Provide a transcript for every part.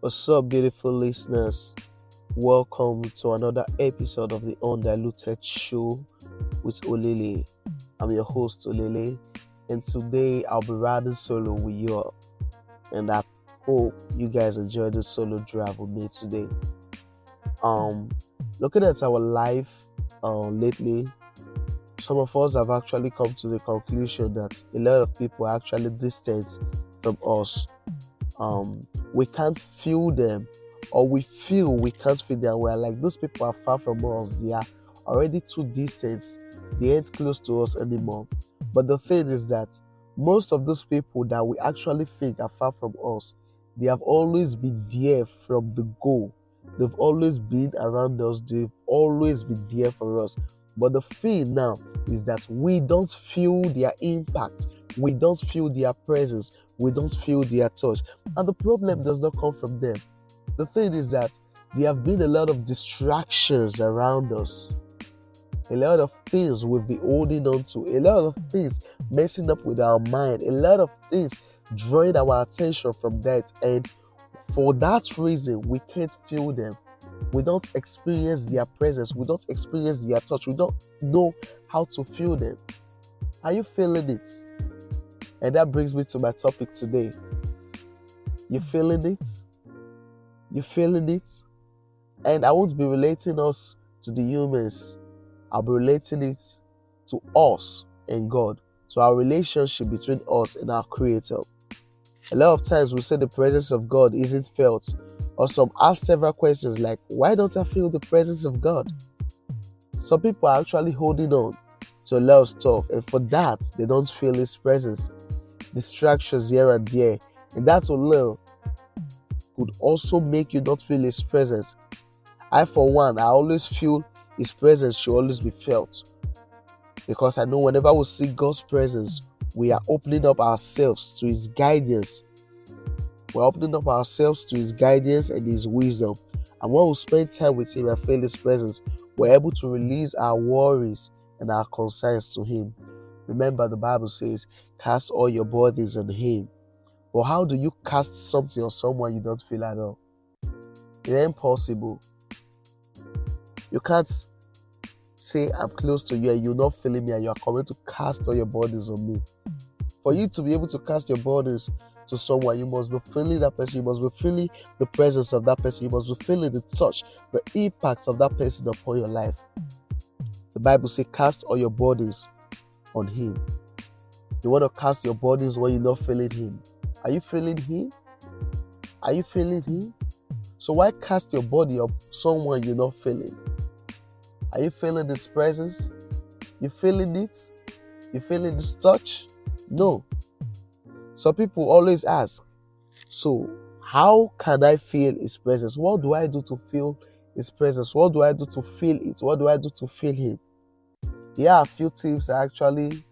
What's up, beautiful listeners? Welcome to another episode of the Undiluted Show with Olele. I'm your host, Olele, and today I'll be riding solo with you. all. And I hope you guys enjoy the solo drive with me today. Um, looking at our life uh, lately, some of us have actually come to the conclusion that a lot of people are actually distant from us. Um, we can't feel them, or we feel we can't feel them. We're like, those people are far from us, they are already too distant, they ain't close to us anymore. But the thing is that most of those people that we actually think are far from us, they have always been there from the go. They've always been around us, they've always been there for us. But the thing now is that we don't feel their impact, we don't feel their presence, we don't feel their touch. And the problem does not come from them. The thing is that there have been a lot of distractions around us, a lot of things we've been holding on to, a lot of things messing up with our mind, a lot of things drawing our attention from that. And for that reason, we can't feel them. We don't experience their presence. We don't experience their touch. We don't know how to feel them. Are you feeling it? And that brings me to my topic today. You feeling it? You feeling it? And I won't be relating us to the humans. I'll be relating it to us and God, to our relationship between us and our Creator. A lot of times we say the presence of God isn't felt, or some ask several questions like, Why don't I feel the presence of God? Some people are actually holding on to a lot of stuff, and for that, they don't feel His presence. Distractions here and there, and that alone could also make you not feel His presence. I, for one, I always feel His presence should always be felt because I know whenever we see God's presence, we are opening up ourselves to His guidance. We're opening up ourselves to His guidance and His wisdom. And when we spend time with Him and feel His presence, we're able to release our worries and our concerns to Him. Remember, the Bible says, Cast all your burdens on Him. But how do you cast something on someone you don't feel at all? It ain't possible. You can't say I'm close to you and you're not feeling me and you are coming to cast all your burdens on me. For you to be able to cast your burdens to someone, you must be feeling that person, you must be feeling the presence of that person, you must be feeling the touch, the impact of that person upon your life. The Bible says, Cast all your burdens on Him. You want to cast your burdens when you're not feeling Him. Are you feeling Him? Are you feeling Him? So why cast your body on someone you're not feeling? Are you feeling His presence? You feeling it? You feeling His touch? No. Some people always ask, so how can I feel His presence? What do I do to feel His presence? What do I do to feel it? What do I do to feel Him? Here are a few tips I actually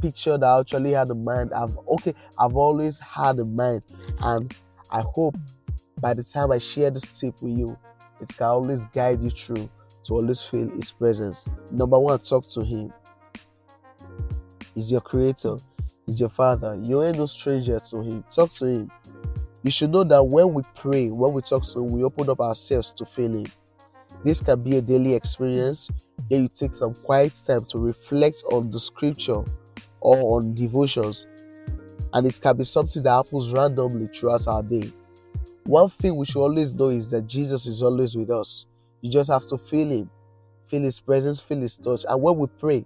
pictured. I actually had in mind. I've okay, I've always had in mind, and I hope by the time I share this tip with you, it can always guide you through to always feel His presence. Number one, talk to Him. He's your creator, He's your Father. You ain't no stranger to Him. Talk to Him. You should know that when we pray, when we talk to Him, we open up ourselves to feel Him. This can be a daily experience where you take some quiet time to reflect on the scripture or on devotions, and it can be something that happens randomly throughout our day. One thing we should always know is that Jesus is always with us. You just have to feel Him, feel His presence, feel His touch. And when we pray,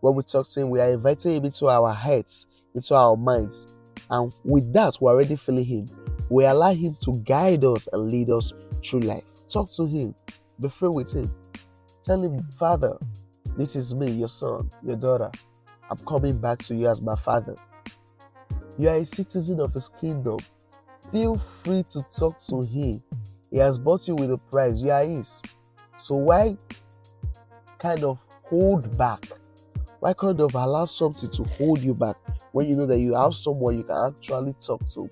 when we talk to Him, we are inviting Him into our hearts, into our minds. And with that, we're already feeling Him. We allow Him to guide us and lead us through life. Talk to Him, be free with Him. Tell Him, Father, this is me, your son, your daughter. I'm coming back to you as my Father. You are a citizen of His kingdom. Feel free to talk to Him. He has bought you with a price. You are His. So why kind of hold back? Why kind of allow something to hold you back when you know that you have someone you can actually talk to?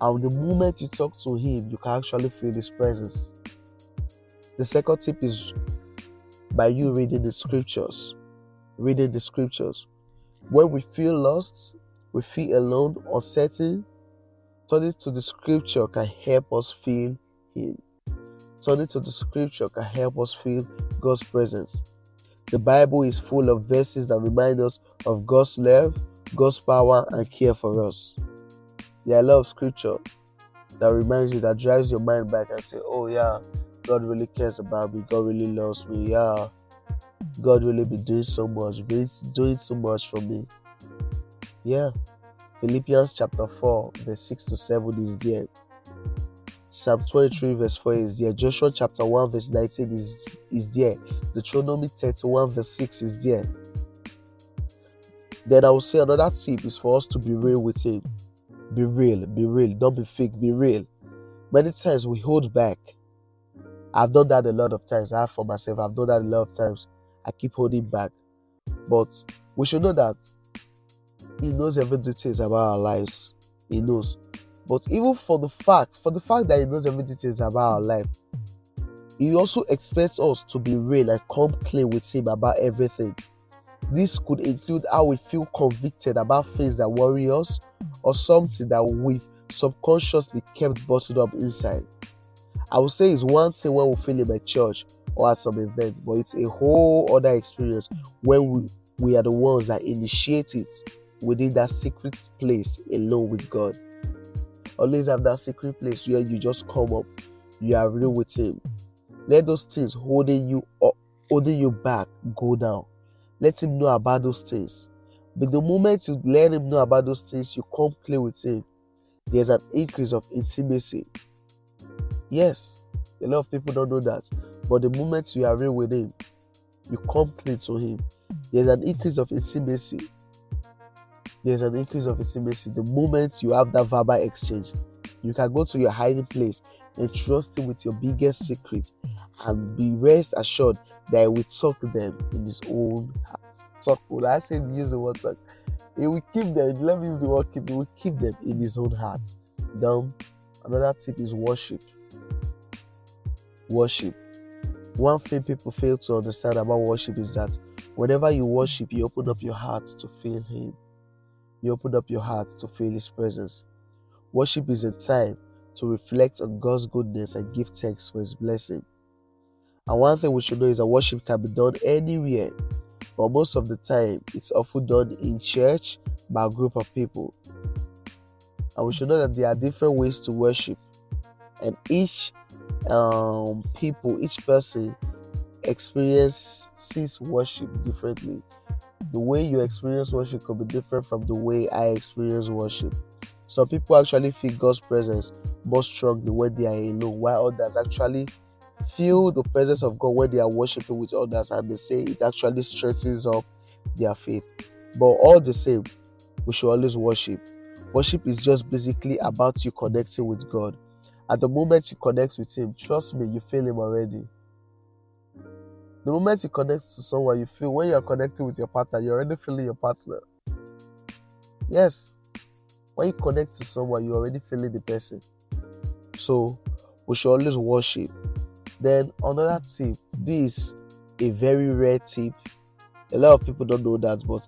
And the moment you talk to Him, you can actually feel His presence. The second tip is by you reading the scriptures. Reading the scriptures. When we feel lost, we feel alone, uncertain, turning to the scripture can help us feel Him. Turning to the scripture can help us feel God's presence. The Bible is full of verses that remind us of God's love, God's power, and care for us. There are a lot of scripture that reminds you, that drives your mind back and say, Oh, yeah, God really cares about me. God really loves me. Yeah, God really be doing so much, really doing so much for me. Yeah. Philippians chapter 4, verse 6 to 7 is there. Psalm 23, verse 4 is there. Joshua chapter 1, verse 19 is, is there. Deuteronomy 31, verse 6 is there. Then I will say another tip is for us to be real with Him. Be real, be real. Don't be fake, be real. Many times we hold back. I've done that a lot of times. I have for myself, I've done that a lot of times. I keep holding back. But we should know that He knows every details about our lives. He knows. But even for the fact, for the fact that He knows every details about our life, He also expects us to be real and come clean with Him about everything. This could include how we feel convicted about things that worry us or something that we've subconsciously kept bottled up inside. I would say it's one thing when we feel in a church or at some event, but it's a whole other experience when we, we are the ones that initiate it within that secret place alone with God. Always have that secret place where you just come up, you are real with Him. Let those things holding you up, holding you back go down. Let Him know about those things. But the moment you let Him know about those things, you come play with Him. There's an increase of intimacy. Yes, a lot of people don't know that. But the moment you are real with Him, you come clean to Him. There's an increase of intimacy. There's an increase of intimacy. The moment you have that verbal exchange, you can go to your hiding place and trust Him with your biggest secret and be rest assured that He will talk to them in His own heart. Talk, will I say use the word talk? He will keep them, let me use the word keep, He will keep them in His own heart. Then, another tip is worship. Worship. One thing people fail to understand about worship is that whenever you worship, you open up your heart to feel Him. You open up your heart to feel His presence. Worship is a time to reflect on God's goodness and give thanks for His blessing. And one thing we should know is that worship can be done anywhere, but most of the time it's often done in church by a group of people. And we should know that there are different ways to worship, and each um, people, each person experiences worship differently. The way you experience worship could be different from the way I experience worship. Some people actually feel God's presence more strongly when they are alone, while others actually feel the presence of God when they are worshiping with others, and they say it actually strengthens up their faith. But all the same, we should always worship. Worship is just basically about you connecting with God. At the moment you connect with Him, trust me, you feel Him already. The moment you connect to someone, you feel when you're connecting with your partner, you're already feeling your partner. Yes, when you connect to someone, you're already feeling the person. So we should always worship. Then another tip, this a very rare tip. A lot of people don't know that, but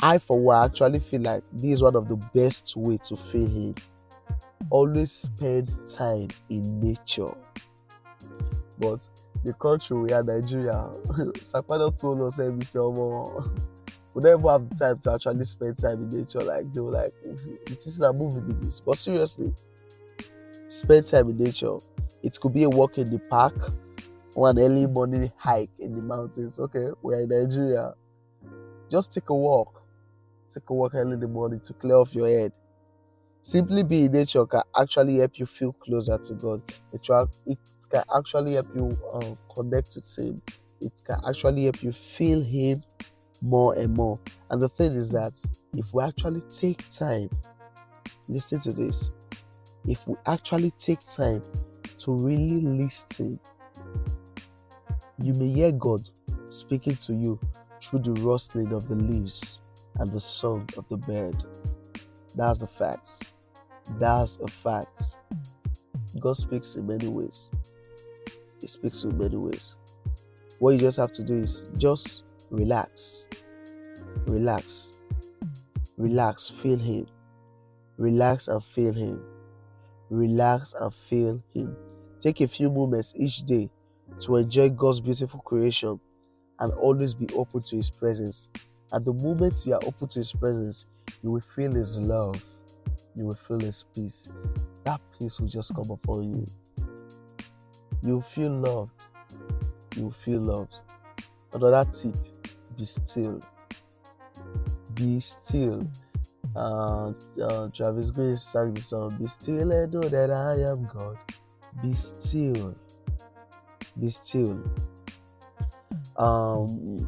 I for one actually feel like this is one of the best way to feel him. Always spend time in nature. But the country we are, Nigeria, Sakpado told us every summer we don't even have time to actually spend time in nature. Like they were like, it is a movie with this. But seriously, spend time in nature. It could be a walk in the park or an early morning hike in the mountains. Okay, we're in Nigeria. Just take a walk. Take a walk early in the morning to clear off your head. Simply be in nature can actually help you feel closer to God. It, it can actually help you um, connect with Him. It can actually help you feel Him more and more. And the thing is that if we actually take time, listen to this, if we actually take time to really listen, you may hear God speaking to you through the rustling of the leaves and the song of the bird. That's the facts. That's a fact. God speaks in many ways. He speaks in many ways. What you just have to do is just relax. Relax. Relax. Feel Him. Relax and feel Him. relax, and feel Him. Take a few moments each day to enjoy God's beautiful creation and always be open to His presence. At the moment you are open to His presence, you will feel His love, you will feel His peace. That peace will just come upon you. You will feel loved. You will feel loved. Another tip be still. Be still. Uh, uh, Travis Green sang the song, Be still and know that I am God. Be still. Be still. Um,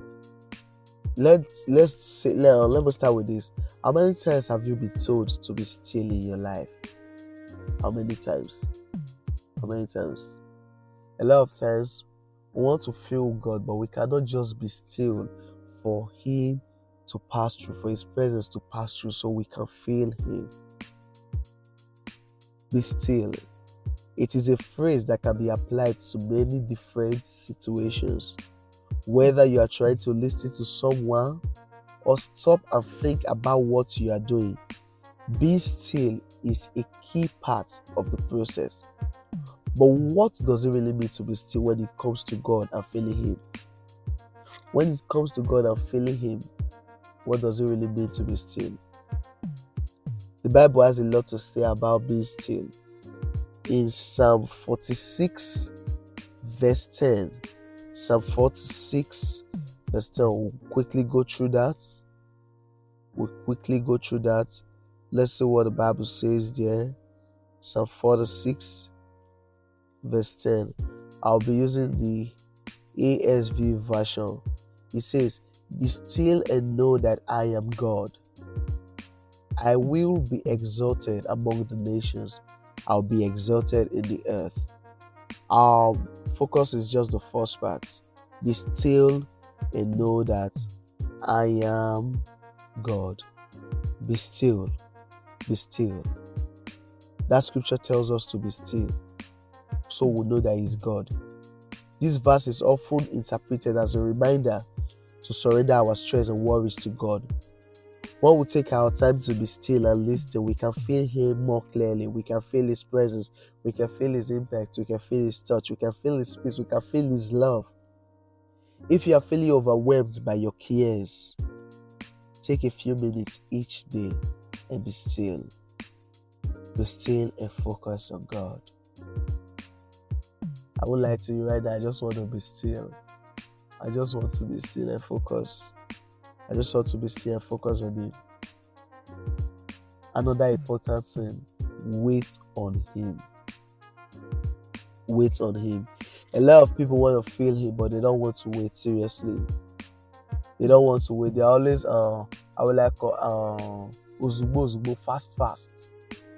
let's let's say let, let me start with this. How many times have you been told to be still in your life? How many times? How many times? A lot of times we want to feel God, but we cannot just be still for Him to pass through, for His presence to pass through, so we can feel Him. Be still. It is a phrase that can be applied to many different situations. Whether you are trying to listen to someone or stop and think about what you are doing, Be still is a key part of the process. But what does it really mean to be still when it comes to God and feeling Him? When it comes to God and feeling Him, what does it really mean to be still? The Bible has a lot to say about being still. In Psalm 46, verse 10, Psalm 46, 10, we'll quickly go through that. We'll quickly go through that. Let's see what the Bible says there. Psalm 46, verse 10. I'll be using the ASV version. It says, Be still and know that I am God. I will be exalted among the nations. I'll be exalted in the earth. Our focus is just the first part. Be still and know that I am God. Be still. Be still. That scripture tells us to be still so we know that He's God. This verse is often interpreted as a reminder to surrender our stress and worries to God. When we take our time to be still and listen, we can feel Him more clearly. We can feel His presence. We can feel His impact. We can feel His touch. We can feel His peace. We can feel His love. If you are feeling overwhelmed by your cares, take a few minutes each day and be still. Be still and focus on God. I would like to you right now. I just want to be still. I just want to be still and focus. I just want to be still and focus on Him. Another important thing wait on Him. Wait on Him. A lot of people want to feel Him, but they don't want to wait seriously. They don't want to wait. They're always, uh, I would like, uh, uzubo, uzubo, fast, fast.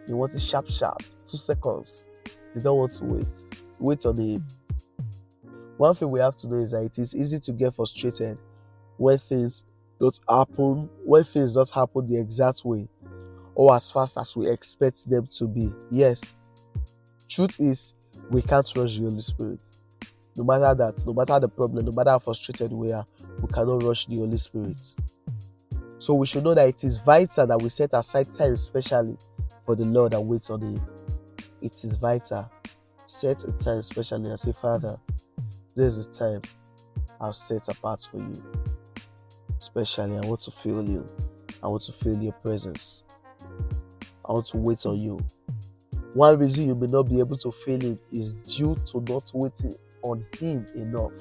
They want it sharp, sharp, two seconds. They don't want to wait wait on Him. One thing we have to know is that it is easy to get frustrated when things don't happen, when things don't happen the exact way or as fast as we expect them to be. Yes, truth is, we can't rush the Holy Spirit. No matter that, no matter the problem, no matter how frustrated we are, we cannot rush the Holy Spirit. So we should know that it is vital that we set aside time, especially for the Lord and wait on Him. It is vital set a time especially and say, Father, this is the time I'll set apart for you. Especially, I want to feel you. I want to feel your presence. I want to wait on you. One reason you may not be able to feel Him is due to not waiting on Him enough.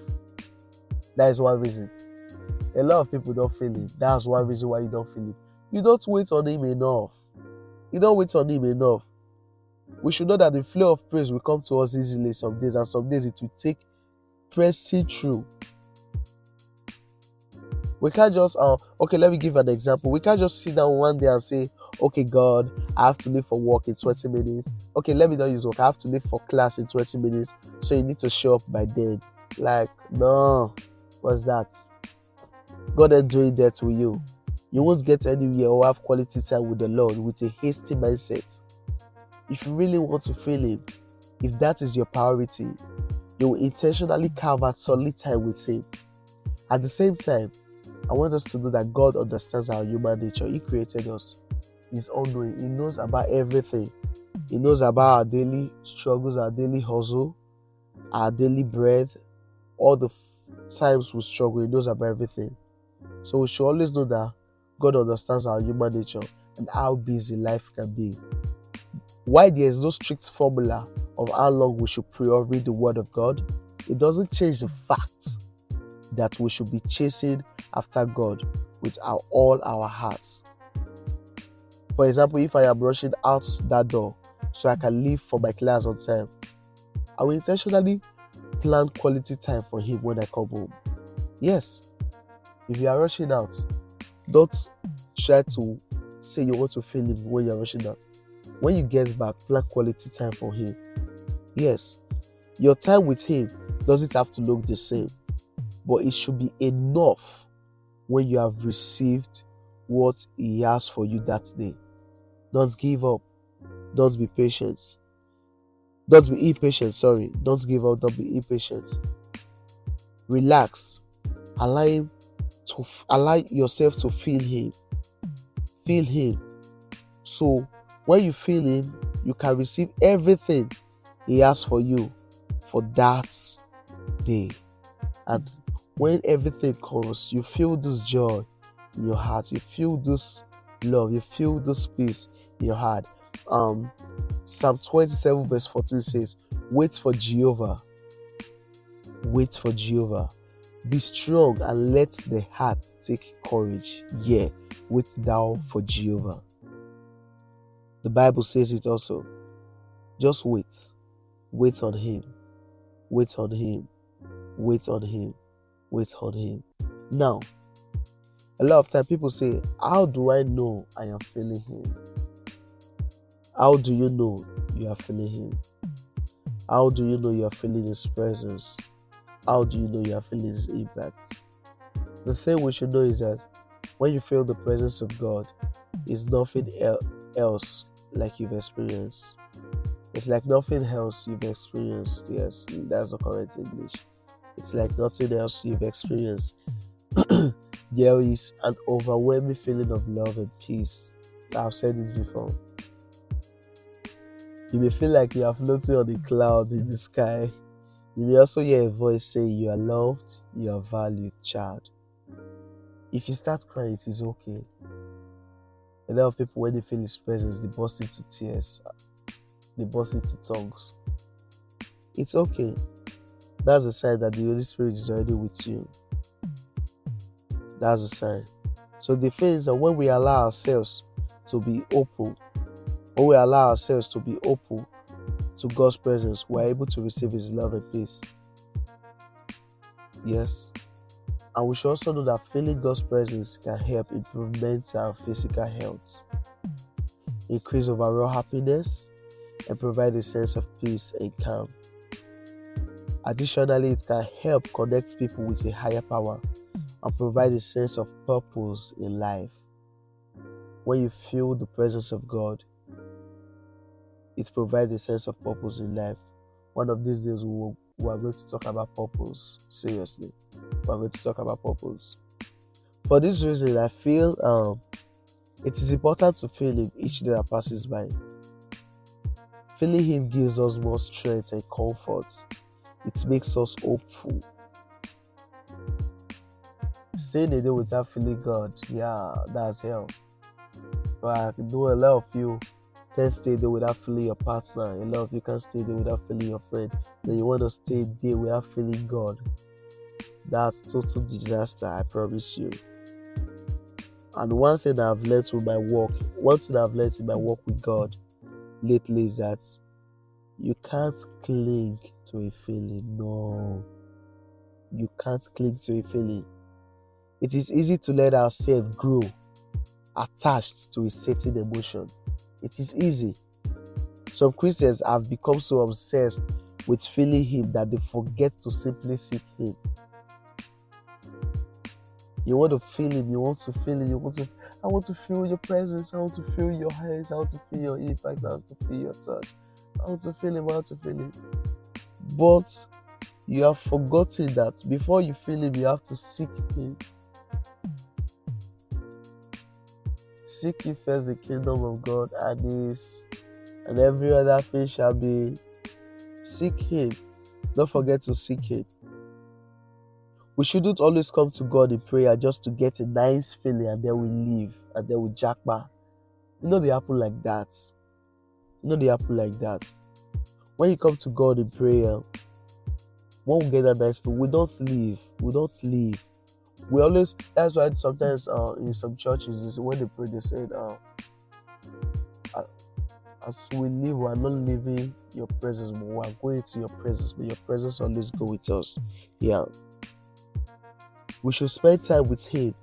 That is one reason. A lot of people don't feel Him. That's one reason why you don't feel Him. You don't wait on Him enough. You don't wait on Him enough we should know that the flow of praise will come to us easily some days, and some days it will take pressing through. We can't just, uh, okay, let me give an example. We can't just sit down one day and say, okay, God, I have to leave for work in 20 minutes. Okay, let me not use work. I have to leave for class in 20 minutes. So you need to show up by then. Like, no, what's that? God ain't doing that with you. You won't get anywhere or have quality time with the Lord with a hasty mindset if you really want to feel Him, if that is your priority, you will intentionally carve out solid time with Him. At the same time, I want us to know that God understands our human nature. He created us, He's all knowing, He knows about everything. He knows about our daily struggles, our daily hustle, our daily bread, all the times we struggle. He knows about everything. So we should always know that God understands our human nature and how busy life can be. Why there is no strict formula of how long we should pray or read the Word of God, it doesn't change the fact that we should be chasing after God with our, all our hearts. For example, if I am rushing out that door so I can leave for my class on time, I will intentionally plan quality time for Him when I come home. Yes, if you are rushing out, don't try to say you want to feel Him when you are rushing out. When you get back, plan quality time for Him. Yes, your time with Him doesn't have to look the same, but it should be enough when you have received what He has for you that day. Don't give up. Don't be patient. Don't be impatient. Sorry. Don't give up. Don't be impatient. Relax. Allow him to allow yourself to feel him. Feel him. So when you feel him, you can receive everything he has for you for that day. And when everything comes, you feel this joy in your heart. You feel this love. You feel this peace your heart. Um, Psalm 27, verse 14 says, Wait for Jehovah. Wait for Jehovah. Be strong and let the heart take courage. Yeah, wait thou for Jehovah. The Bible says it also. Just wait. Wait on Him. Wait on Him. Wait on Him. Wait on Him. Now, a lot of time people say, How do I know I am feeling Him? How do you know you are feeling Him? How do you know you are feeling His presence? How do you know you are feeling His impact? The thing we should know is that when you feel the presence of God, it's nothing else like you've experienced. It's like nothing else you've experienced. Yes, that's the correct English. It's like nothing else you've experienced. there is an overwhelming feeling of love and peace. I've said it before. You may feel like you are floating on a cloud in the sky. You may also hear a voice saying, You are loved, you are valued, child. If you start crying, it is okay. A lot of people, when they feel His presence, they burst into tears, they burst into tongues. It's okay. That's a sign that the Holy Spirit is already with you. That's a sign. So the thing is that when we allow ourselves to be open when we allow ourselves to be open to God's presence, we're able to receive His love and peace. Yes. And we should also know that feeling God's presence can help improve mental and physical health, increase overall happiness, and provide a sense of peace and calm. Additionally, it can help connect people with a higher power and provide a sense of purpose in life. When you feel the presence of God, it provides a sense of purpose in life. One of these days, we, will, we are going to talk about purpose. Seriously, we are going to talk about purpose. For this reason, I feel um, it is important to feel Him each day that passes by. Feeling Him gives us more strength and comfort. It makes us hopeful. Staying a day without feeling God, yeah, that's hell. But I know a lot of you can't stay there without feeling your partner. in love. you can't stay there without feeling your friend. Then you want to stay there without feeling God. That's total disaster, I promise you. And one thing I've learned with my work, one thing I've learned in my work with God lately is that you can't cling to a feeling. No. You can't cling to a feeling. It is easy to let ourselves grow attached to a certain emotion it is easy. Some Christians have become so obsessed with feeling Him that they forget to simply seek Him. You want to feel Him, you want to feel Him, you want to. I want to feel your presence, I want to feel your hands, I want to feel your impact, I want to feel your touch, I want to feel Him, I want to feel Him. But you have forgotten that before you feel Him, you have to seek Him. Seek ye first the kingdom of God and His and every other thing shall be seek Him. Don't forget to seek Him. We shouldn't always come to God in prayer just to get a nice feeling and then we leave and then we jackpot. You know they happen like that. You know they happen like that. When you come to God in prayer, when we get that nice feeling, we don't leave. We don't leave. We always. That's why sometimes uh, in some churches, when they pray, they say uh, "As we live, we are not leaving your presence, but we are going to your presence. But your presence always go with us." Yeah. We should spend time with Him,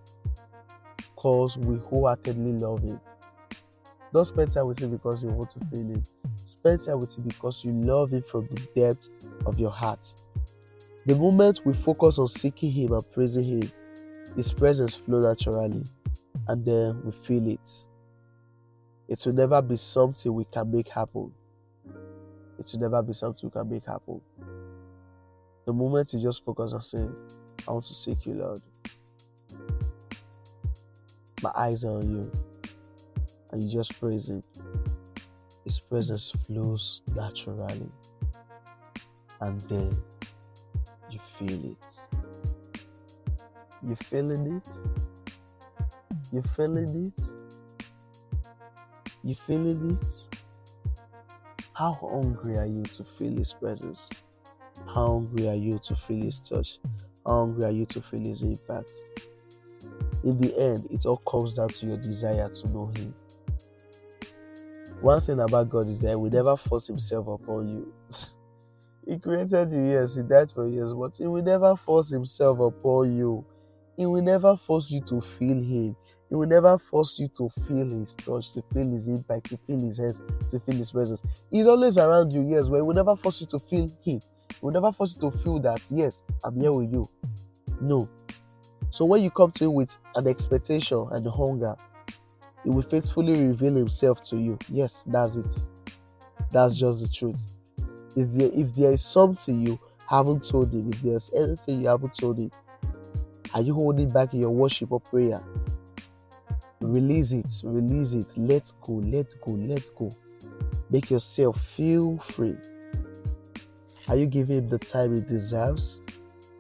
cause we wholeheartedly love Him. Don't spend time with Him because you want to feel Him. Spend time with Him because you love Him from the depth of your heart. The moment we focus on seeking Him and praising Him, His presence flows naturally, and then we feel it. It will never be something we can make happen. It will never be something we can make happen. The moment you just focus on saying, I want to seek you, Lord. My eyes are on you. And you just praise Him. His presence flows naturally. And then you feel it. You feeling it? You feeling it? You feeling it? How hungry are you to feel His presence? How hungry are you to feel His touch? How hungry are you to feel His impact? In the end, it all comes down to your desire to know Him. One thing about God is that He will never force Himself upon you. He created you, yes, He died for you, yes, but He will never force Himself upon you. He will never force you to feel Him. He will never force you to feel His touch, to feel His impact, to feel His hands, to feel His presence. He's always around you, yes, but He will never force you to feel Him. He will never force you to feel that, yes, I'm here with you. No. So when you come to Him with an expectation and hunger, He will faithfully reveal Himself to you. Yes, that's it. That's just the truth is there if there is something you haven't told him, if there's anything you haven't told him, are you holding back your worship or prayer? Release it, release it, let go, let go, let go. Make yourself feel free. Are you giving him the time he deserves?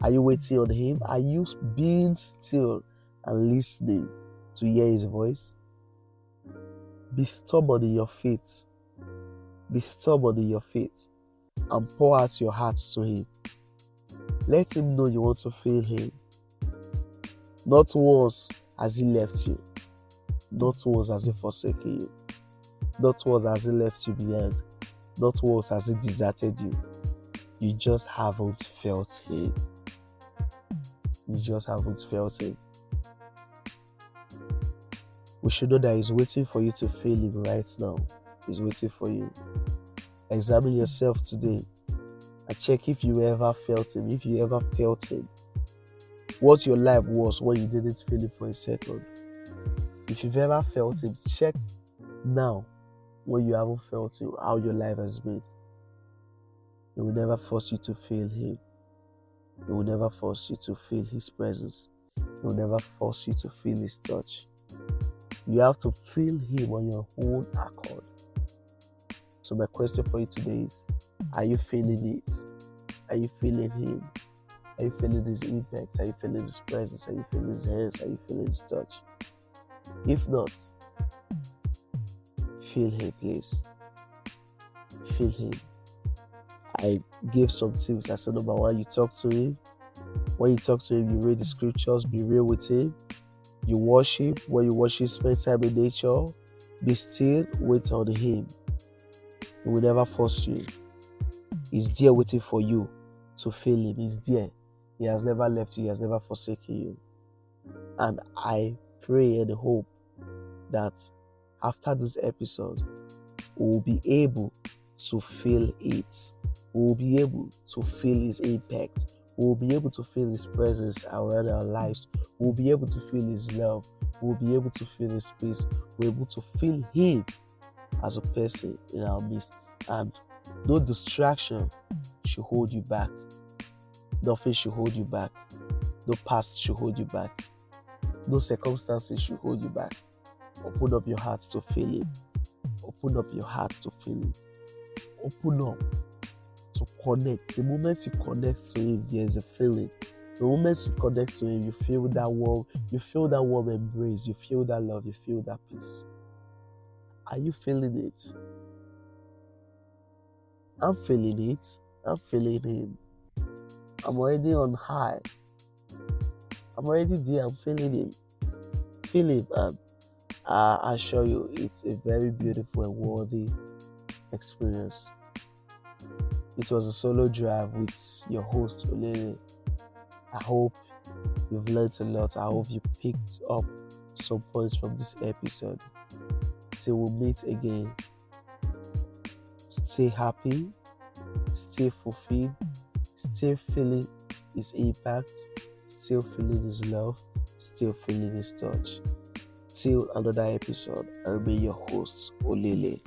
Are you waiting on him? Are you being still and listening to hear his voice? Be stubborn in your faith. Be stubborn in your faith and pour out your heart to Him. Let Him know you want to feel Him. Not once has He left you, not once has He forsaken you, not once has He left you behind, not once has He deserted you. You just haven't felt Him. You just haven't felt Him. We should know that He's waiting for you to feel Him right now. He's waiting for you. Examine yourself today and check if you ever felt Him, if you ever felt Him. What your life was when you didn't feel it for a second. If you've ever felt Him, check now when you haven't felt Him, how your life has been. He will never force you to feel Him. He will never force you to feel His presence. He will never force you to feel His touch. You have to feel Him on your own accord. So, my question for you today is Are you feeling it? Are you feeling Him? Are you feeling His impact? Are you feeling His presence? Are you feeling His hands? Are you feeling His touch? If not, feel Him, please. Feel Him. I gave some tips. I said, number one, you talk to Him. When you talk to Him, you read the scriptures, be real with Him. You worship. When you worship, spend time in nature. Be still, wait on Him. He will never force you. He's there waiting for you to feel Him. He's there. He has never left you, He has never forsaken you. And I pray and hope that after this episode, we will be able to feel it. We will be able to feel His impact. We will be able to feel His presence around our lives. We will be able to feel His love. We will be able to feel His peace. We're able to feel Him as a person in our midst. And no distraction should hold you back. Nothing should hold you back. No past should hold you back. No circumstances should hold you back. Open up your heart to feel Him. Open up your heart to feeling. Open up to connect. The moment you connect to Him, there's a feeling. The moment you connect to Him, you feel that warm, you feel that warm embrace, you feel that love, you feel that peace. Are you feeling it? I'm feeling it. I'm feeling Him. I'm already on high. I'm already there. I'm feeling Him. Feel Him, uh, I assure you, it's a very beautiful and worthy experience. It was a solo drive with your host, Olele. I hope you've learned a lot. I hope you picked up some points from this episode. Till we meet again, stay happy, stay fulfilled, stay feeling His impact, still feeling His love, still feeling His touch. Till another episode, I'll be your host, Olele.